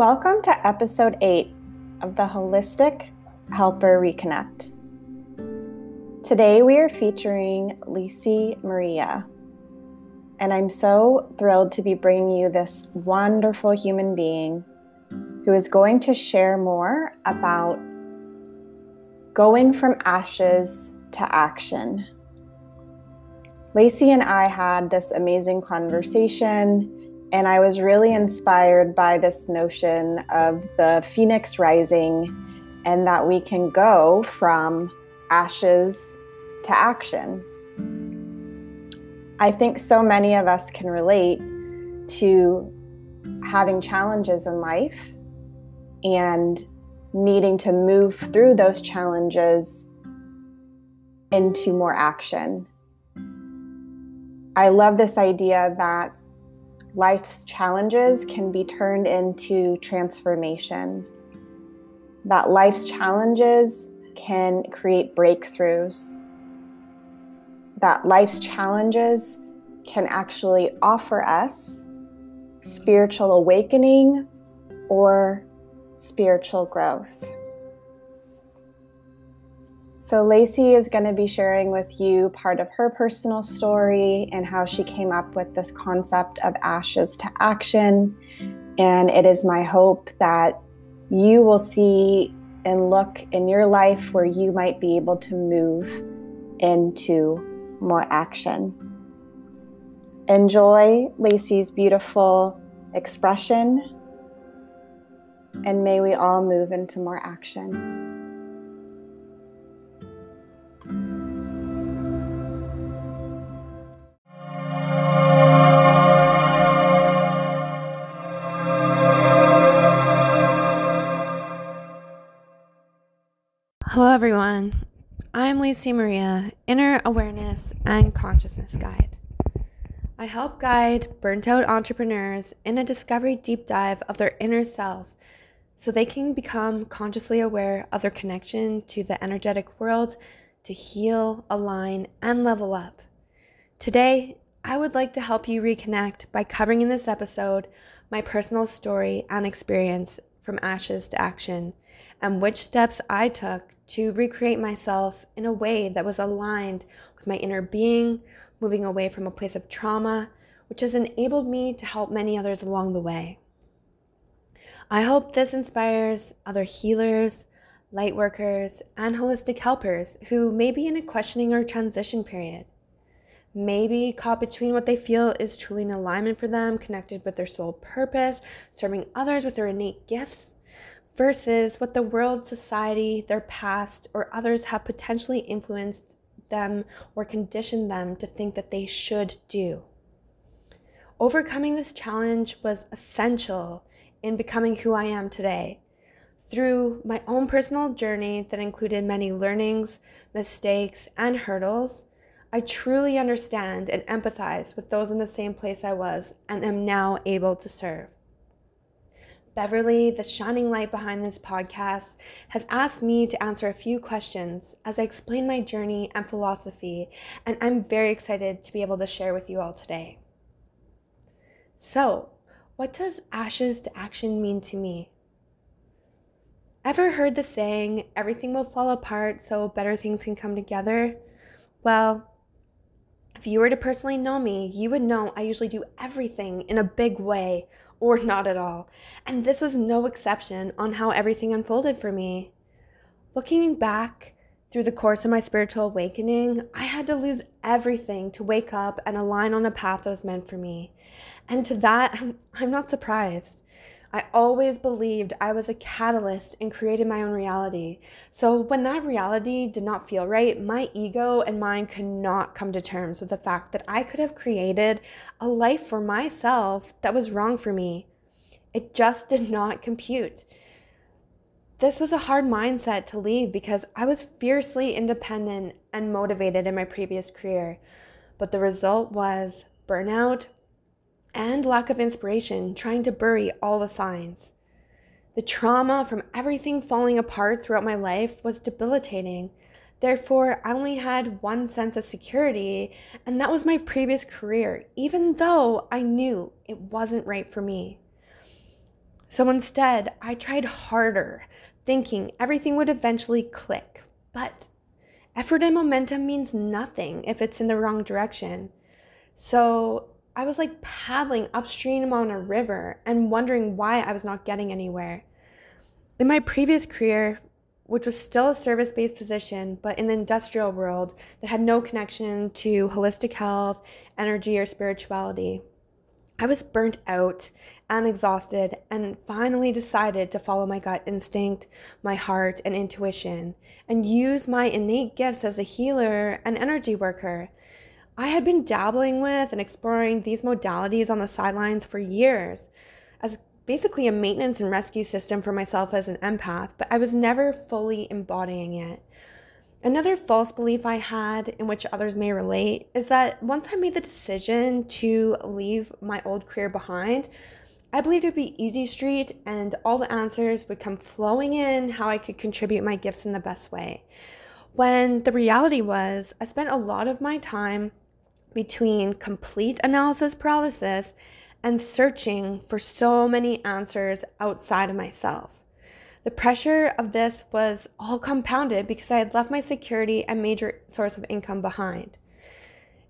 Welcome to episode 8 of the Holistic Helper Reconnect. Today we are featuring Lacey Maria, and I'm so thrilled to be bringing you this wonderful human being who is going to share more about going from ashes to action. Lacey and I had this amazing conversation and I was really inspired by this notion of the phoenix rising and that we can go from ashes to action. I think so many of us can relate to having challenges in life and needing to move through those challenges into more action. I love this idea that life's challenges can be turned into transformation, that life's challenges can create breakthroughs, that life's challenges can actually offer us spiritual awakening or spiritual growth. So, Lacey is going to be sharing with you part of her personal story and how she came up with this concept of ashes to action. And it is my hope that you will see and look in your life where you might be able to move into more action. Enjoy Lacey's beautiful expression, and may we all move into more action. Hello, everyone. I'm Lacey Maria, Inner Awareness and Consciousness Guide. I help guide burnt out entrepreneurs in a discovery deep dive of their inner self so they can become consciously aware of their connection to the energetic world to heal, align, and level up. Today, I would like to help you reconnect by covering in this episode my personal story and experience from ashes to action and which steps I took to recreate myself in a way that was aligned with my inner being, moving away from a place of trauma, which has enabled me to help many others along the way. I hope this inspires other healers, light workers, and holistic helpers who may be in a questioning or transition period. Maybe caught between what they feel is truly in alignment for them, connected with their soul purpose, serving others with their innate gifts, versus what the world, society, their past, or others have potentially influenced them or conditioned them to think that they should do. Overcoming this challenge was essential in becoming who I am today. Through my own personal journey that included many learnings, mistakes, and hurdles, I truly understand and empathize with those in the same place I was and am now able to serve. Beverly, the shining light behind this podcast, has asked me to answer a few questions as I explain my journey and philosophy, and I'm very excited to be able to share with you all today. So, what does ashes to action mean to me? Ever heard the saying, everything will fall apart so better things can come together? Well, if you were to personally know me, you would know I usually do everything in a big way or not at all. And this was no exception on how everything unfolded for me. Looking back through the course of my spiritual awakening, I had to lose everything to wake up and align on a path that was meant for me. And to that, I'm not surprised. I always believed I was a catalyst and created my own reality. So when that reality did not feel right, my ego and mind could not come to terms with the fact that I could have created a life for myself that was wrong for me. It just did not compute. This was a hard mindset to leave because I was fiercely independent and motivated in my previous career. But the result was burnout, and lack of inspiration trying to bury all the signs. The trauma from everything falling apart throughout my life was debilitating. Therefore, I only had one sense of security, and that was my previous career, even though I knew it wasn't right for me. So instead, I tried harder, thinking everything would eventually click. But effort and momentum means nothing if it's in the wrong direction. So I was like paddling upstream on a river and wondering why I was not getting anywhere. In my previous career, which was still a service based position, but in the industrial world that had no connection to holistic health, energy, or spirituality, I was burnt out and exhausted and finally decided to follow my gut instinct, my heart, and intuition and use my innate gifts as a healer and energy worker. I had been dabbling with and exploring these modalities on the sidelines for years as basically a maintenance and rescue system for myself as an empath, but I was never fully embodying it. Another false belief I had, in which others may relate, is that once I made the decision to leave my old career behind, I believed it would be easy street and all the answers would come flowing in how I could contribute my gifts in the best way. When the reality was, I spent a lot of my time between complete analysis paralysis and searching for so many answers outside of myself. The pressure of this was all compounded because I had left my security and major source of income behind.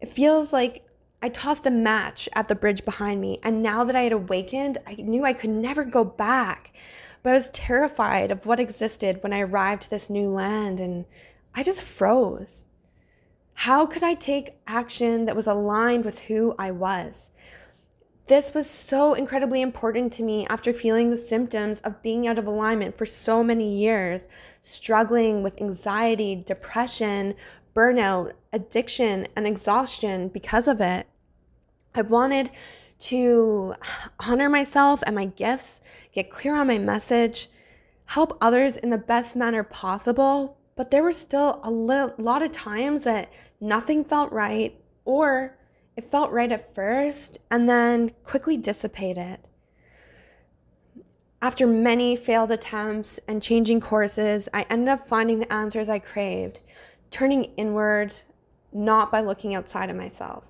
It feels like I tossed a match at the bridge behind me, and now that I had awakened, I knew I could never go back. But I was terrified of what existed when I arrived to this new land, and I just froze. How could I take action that was aligned with who I was? This was so incredibly important to me after feeling the symptoms of being out of alignment for so many years, struggling with anxiety, depression, burnout, addiction, and exhaustion because of it. I wanted to honor myself and my gifts, get clear on my message, help others in the best manner possible, but there were still a little, lot of times that nothing felt right or it felt right at first and then quickly dissipated. After many failed attempts and changing courses, I ended up finding the answers I craved, turning inward, not by looking outside of myself.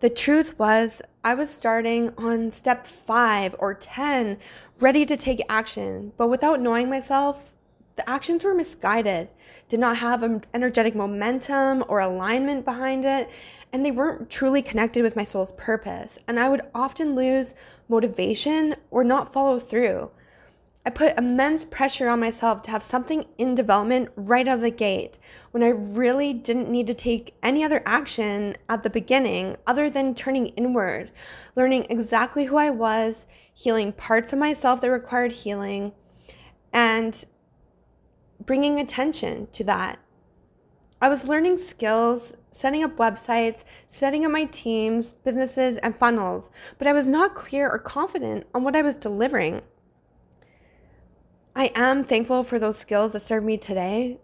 The truth was, I was starting on step five or 10, ready to take action, but without knowing myself, the actions were misguided, did not have an energetic momentum or alignment behind it, and they weren't truly connected with my soul's purpose. And I would often lose motivation or not follow through. I put immense pressure on myself to have something in development right out of the gate when I really didn't need to take any other action at the beginning other than turning inward, learning exactly who I was, healing parts of myself that required healing, and bringing attention to that I was learning skills, setting up websites, setting up my teams, businesses, and funnels, but I was not clear or confident on what I was delivering. I am thankful for those skills that serve me today,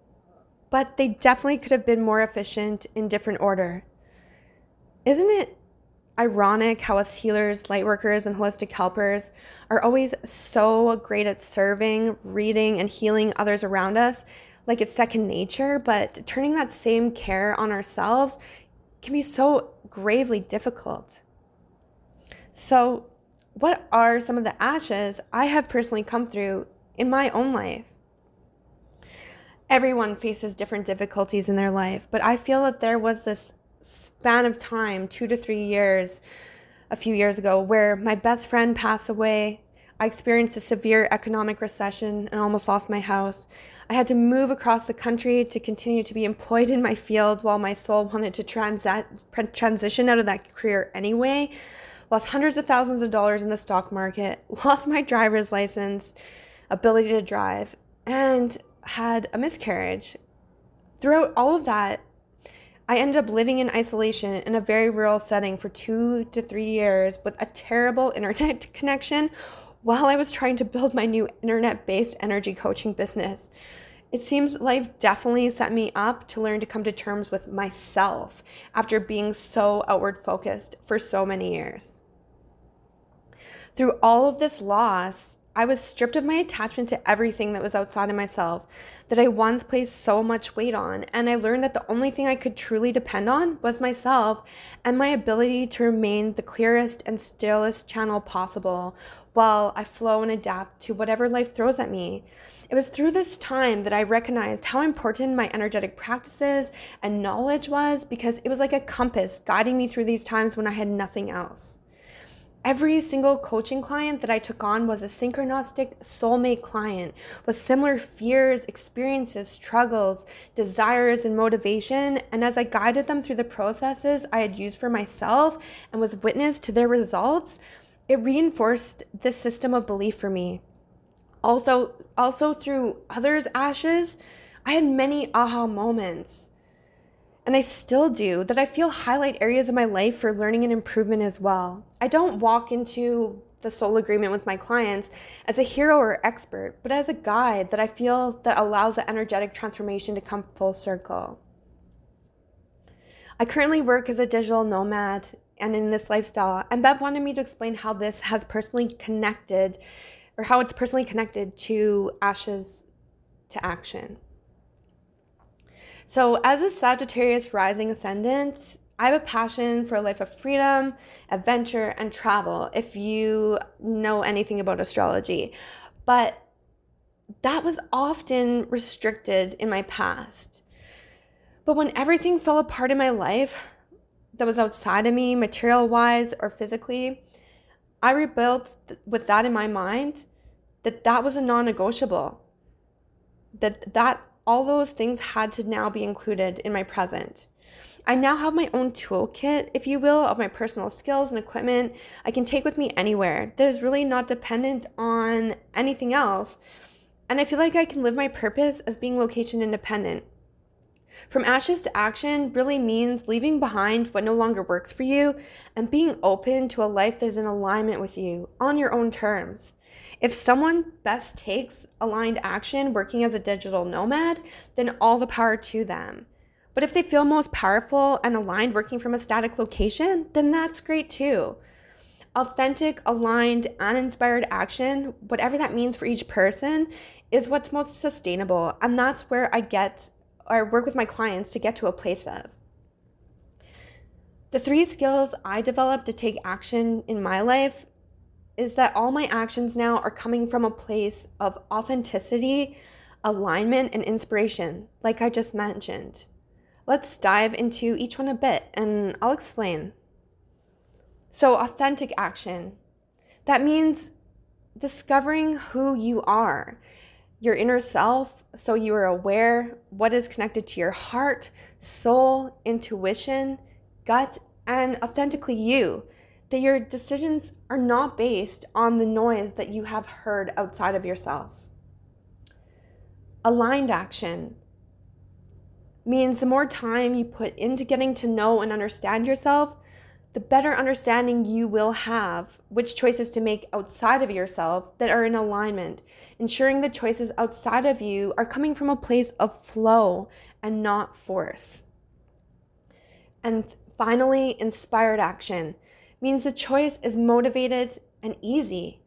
but they definitely could have been more efficient in different order. Isn't it ironic how us healers, lightworkers, and holistic helpers are always so great at serving, reading, and healing others around us like it's second nature, but turning that same care on ourselves can be so gravely difficult. So, what are some of the ashes I have personally come through in my own life? Everyone faces different difficulties in their life, but I feel that there was this span of time, two to three years, a few years ago, where my best friend passed away. I experienced a severe economic recession and almost lost my house. I had to move across the country to continue to be employed in my field while my soul wanted to transa- transition out of that career anyway. Lost hundreds of thousands of dollars in the stock market, lost my driver's license, ability to drive, and had a miscarriage. Throughout all of that, I ended up living in isolation in a very rural setting for two to three years with a terrible internet connection while I was trying to build my new internet based energy coaching business. It seems life definitely set me up to learn to come to terms with myself after being so outward focused for so many years. Through all of this loss, I was stripped of my attachment to everything that was outside of myself that I once placed so much weight on. And I learned that the only thing I could truly depend on was myself and my ability to remain the clearest and stillest channel possible while I flow and adapt to whatever life throws at me. It was through this time that I recognized how important my energetic practices and knowledge was because it was like a compass guiding me through these times when I had nothing else. Every single coaching client that I took on was a synchronistic soulmate client with similar fears, experiences, struggles, desires, and motivation. And as I guided them through the processes I had used for myself and was witness to their results, it reinforced this system of belief for me. Also, also through others' ashes, I had many aha moments. And I still do that I feel highlight areas of my life for learning and improvement as well. I don't walk into the soul agreement with my clients as a hero or expert, but as a guide that I feel that allows the energetic transformation to come full circle. I currently work as a digital nomad and in this lifestyle, and Bev wanted me to explain how this has personally connected or how it's personally connected to ashes to action. So, as a Sagittarius rising ascendant, I have a passion for a life of freedom, adventure, and travel, if you know anything about astrology. But that was often restricted in my past. But when everything fell apart in my life that was outside of me, material wise or physically, I rebuilt with that in my mind that that was a non negotiable. That that all those things had to now be included in my present. I now have my own toolkit, if you will, of my personal skills and equipment I can take with me anywhere that is really not dependent on anything else. And I feel like I can live my purpose as being location independent. From ashes to action really means leaving behind what no longer works for you and being open to a life that is in alignment with you on your own terms. If someone best takes aligned action working as a digital nomad, then all the power to them. But if they feel most powerful and aligned working from a static location, then that's great too. Authentic, aligned, and inspired action, whatever that means for each person, is what's most sustainable. And that's where I get or work with my clients to get to a place of. The three skills I developed to take action in my life is that all my actions now are coming from a place of authenticity, alignment, and inspiration, like I just mentioned. Let's dive into each one a bit and I'll explain. So, authentic action that means discovering who you are, your inner self, so you are aware what is connected to your heart, soul, intuition, gut, and authentically you that your decisions are not based on the noise that you have heard outside of yourself. Aligned action means the more time you put into getting to know and understand yourself, the better understanding you will have which choices to make outside of yourself that are in alignment, ensuring the choices outside of you are coming from a place of flow and not force. And finally, inspired action means the choice is motivated and easy.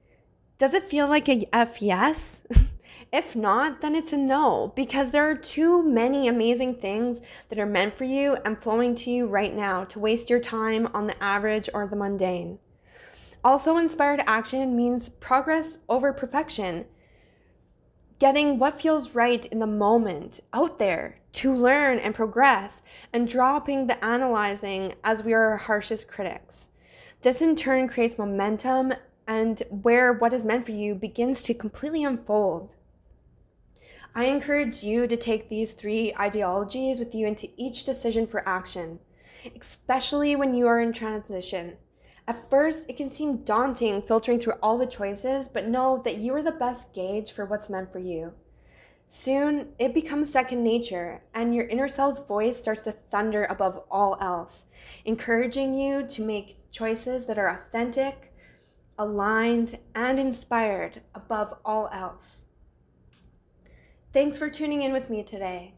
Does it feel like a F yes? if not, then it's a no because there are too many amazing things that are meant for you and flowing to you right now to waste your time on the average or the mundane. Also, inspired action means progress over perfection. Getting what feels right in the moment out there to learn and progress, and dropping the analyzing as we are our harshest critics. This in turn creates momentum and where what is meant for you begins to completely unfold. I encourage you to take these three ideologies with you into each decision for action, especially when you are in transition. At first, it can seem daunting filtering through all the choices, but know that you are the best gauge for what's meant for you. Soon, it becomes second nature, and your inner self's voice starts to thunder above all else, encouraging you to make choices that are authentic, aligned, and inspired above all else. Thanks for tuning in with me today.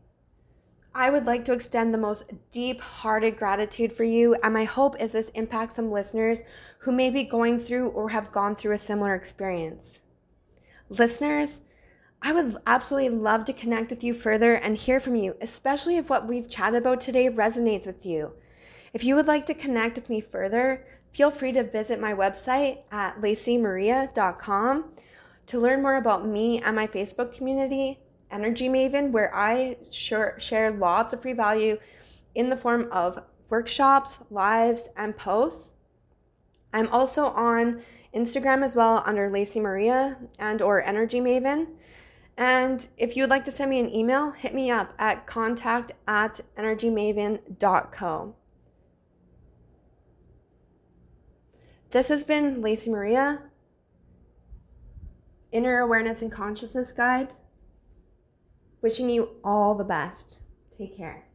I would like to extend the most deep hearted gratitude for you, and my hope is this impacts some listeners who may be going through or have gone through a similar experience. Listeners, I would absolutely love to connect with you further and hear from you, especially if what we've chatted about today resonates with you. If you would like to connect with me further, feel free to visit my website at laceymaria.com to learn more about me and my Facebook community, Energy Maven, where I share lots of free value in the form of workshops, lives, and posts. I'm also on Instagram as well under Lacey Maria and or Energy Maven. And if you would like to send me an email, hit me up at contact at energymaven.co. This has been Lacey Maria, Inner Awareness and Consciousness Guide. Wishing you all the best. Take care.